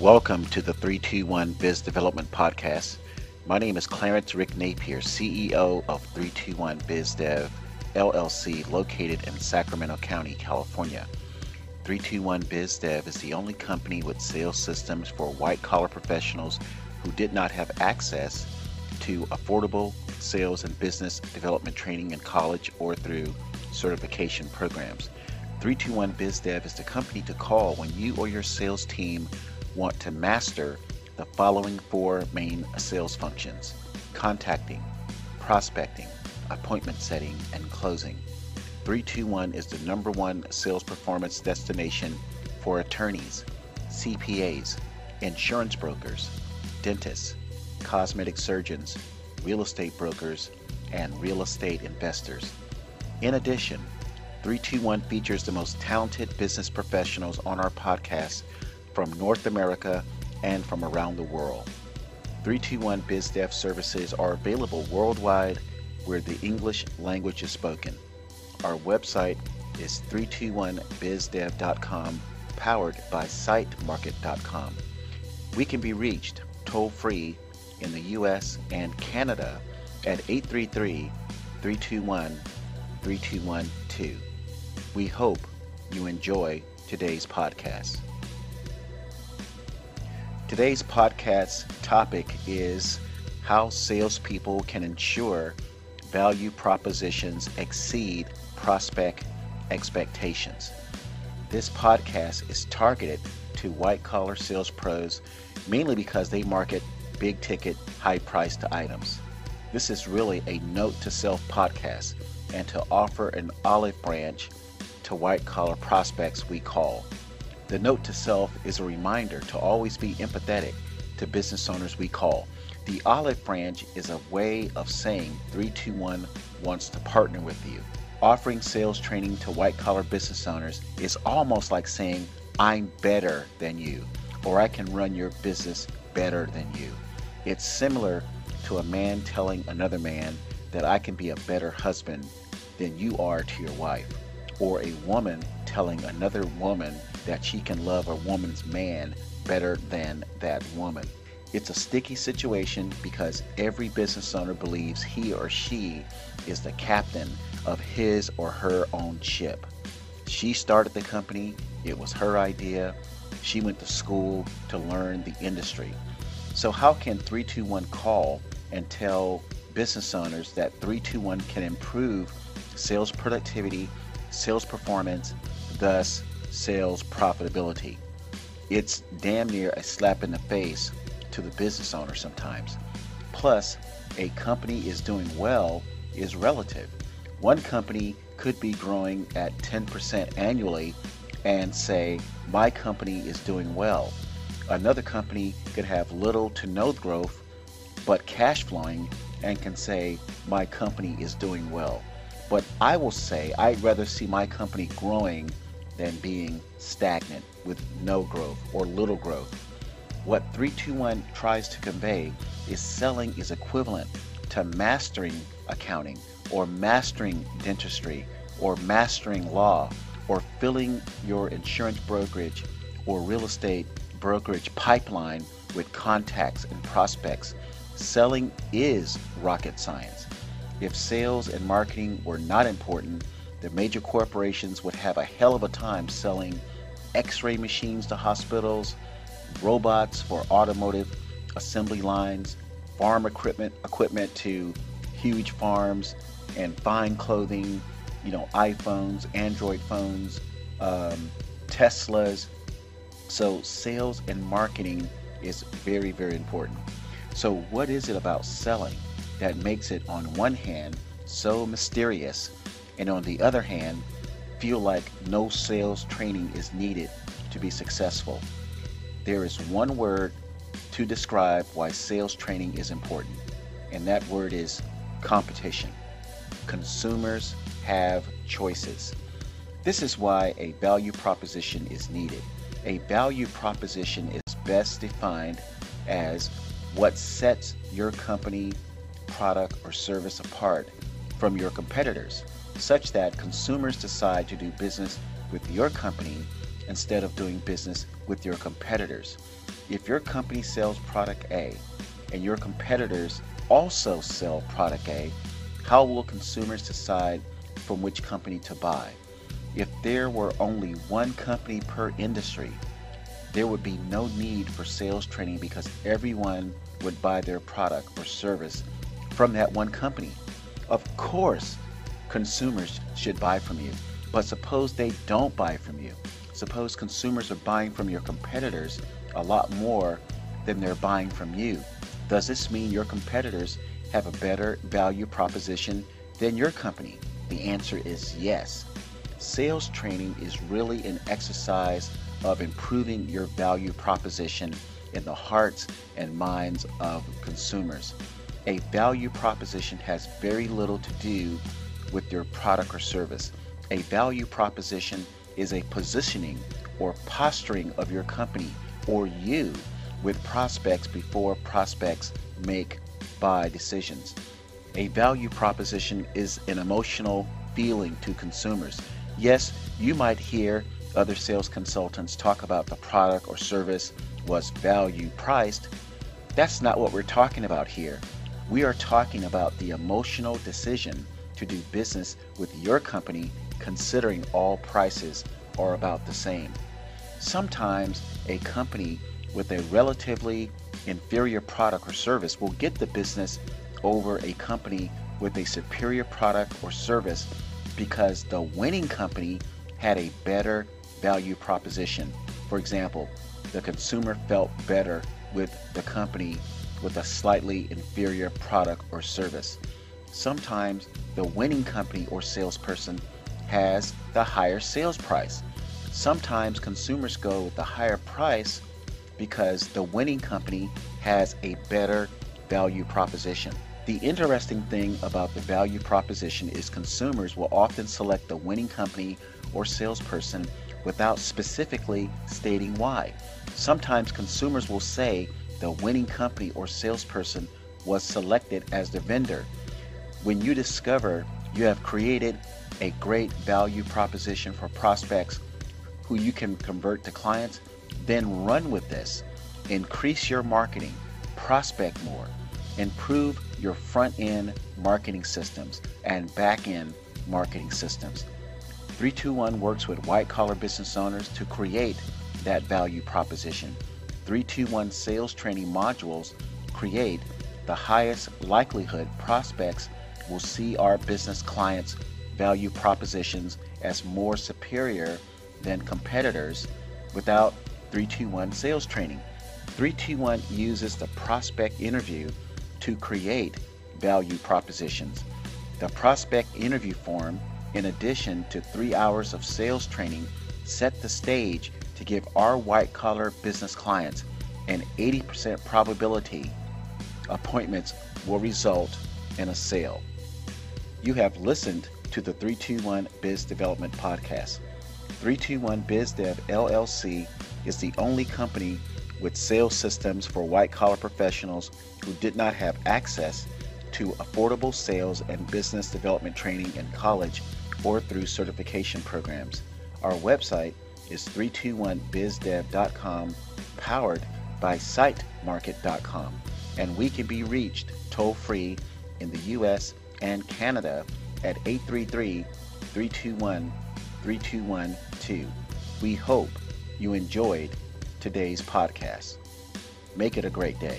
Welcome to the 321 Biz Development Podcast. My name is Clarence Rick Napier, CEO of 321 Biz Dev LLC, located in Sacramento County, California. 321 Biz Dev is the only company with sales systems for white collar professionals who did not have access to affordable sales and business development training in college or through certification programs. 321 BizDev is the company to call when you or your sales team want to master the following four main sales functions contacting, prospecting, appointment setting, and closing. 321 is the number one sales performance destination for attorneys, CPAs, insurance brokers, dentists, cosmetic surgeons, real estate brokers, and real estate investors. In addition, 321 features the most talented business professionals on our podcast from North America and from around the world. 321 BizDev services are available worldwide where the English language is spoken. Our website is 321bizdev.com, powered by sitemarket.com. We can be reached toll free in the US and Canada at 833 321 3212. We hope you enjoy today's podcast. Today's podcast topic is how salespeople can ensure value propositions exceed prospect expectations. This podcast is targeted to white collar sales pros mainly because they market big ticket, high priced items. This is really a note to self podcast and to offer an olive branch to white collar prospects we call. The note to self is a reminder to always be empathetic to business owners we call. The olive branch is a way of saying 321 wants to partner with you. Offering sales training to white collar business owners is almost like saying, I'm better than you, or I can run your business better than you. It's similar to a man telling another man that I can be a better husband than you are to your wife, or a woman telling another woman that she can love a woman's man better than that woman. It's a sticky situation because every business owner believes he or she is the captain of his or her own ship. She started the company, it was her idea. She went to school to learn the industry. So, how can 321 call and tell business owners that 321 can improve sales productivity, sales performance, thus sales profitability? It's damn near a slap in the face to the business owner sometimes. Plus, a company is doing well is relative. One company could be growing at 10% annually and say, My company is doing well. Another company could have little to no growth but cash flowing and can say, My company is doing well. But I will say, I'd rather see my company growing than being stagnant with no growth or little growth. What 321 tries to convey is selling is equivalent to mastering accounting or mastering dentistry or mastering law or filling your insurance brokerage or real estate brokerage pipeline with contacts and prospects. Selling is rocket science. If sales and marketing were not important, the major corporations would have a hell of a time selling x ray machines to hospitals, robots for automotive assembly lines, farm equipment, equipment to huge farms, and fine clothing, you know, iPhones, Android phones, um, Teslas. So, sales and marketing is very, very important. So, what is it about selling that makes it, on one hand, so mysterious and on the other hand, feel like no sales training is needed to be successful. There is one word to describe why sales training is important, and that word is competition. Consumers have choices. This is why a value proposition is needed. A value proposition is best defined as what sets your company, product, or service apart from your competitors such that consumers decide to do business with your company instead of doing business with your competitors. If your company sells product A and your competitors also sell product A, how will consumers decide from which company to buy? If there were only one company per industry, there would be no need for sales training because everyone would buy their product or service from that one company. Of course, consumers should buy from you, but suppose they don't buy from you. Suppose consumers are buying from your competitors a lot more than they're buying from you. Does this mean your competitors have a better value proposition than your company? The answer is yes. Sales training is really an exercise of improving your value proposition in the hearts and minds of consumers. A value proposition has very little to do with your product or service. A value proposition is a positioning or posturing of your company or you with prospects before prospects make buy decisions. A value proposition is an emotional feeling to consumers. Yes, you might hear other sales consultants talk about the product or service was value priced. That's not what we're talking about here. We are talking about the emotional decision to do business with your company considering all prices are about the same. Sometimes a company with a relatively inferior product or service will get the business over a company with a superior product or service because the winning company had a better value proposition. For example, the consumer felt better with the company with a slightly inferior product or service. Sometimes the winning company or salesperson has the higher sales price. Sometimes consumers go with the higher price because the winning company has a better value proposition. The interesting thing about the value proposition is consumers will often select the winning company or salesperson without specifically stating why. Sometimes consumers will say the winning company or salesperson was selected as the vendor. When you discover you have created a great value proposition for prospects who you can convert to clients, then run with this. Increase your marketing, prospect more, improve your front end marketing systems and back end marketing systems. 321 works with white collar business owners to create that value proposition. 321 sales training modules create the highest likelihood prospects will see our business clients' value propositions as more superior than competitors without 321 sales training. 321 uses the prospect interview to create value propositions. The prospect interview form, in addition to three hours of sales training, set the stage to give our white collar business clients an 80% probability appointments will result in a sale. You have listened to the 321 Biz Development Podcast. 321 BizDev LLC is the only company with sales systems for white collar professionals who did not have access to affordable sales and business development training in college or through certification programs. Our website is 321bizdev.com, powered by sitemarket.com, and we can be reached toll free in the US and Canada at 833 321 3212. We hope you enjoyed today's podcast. Make it a great day.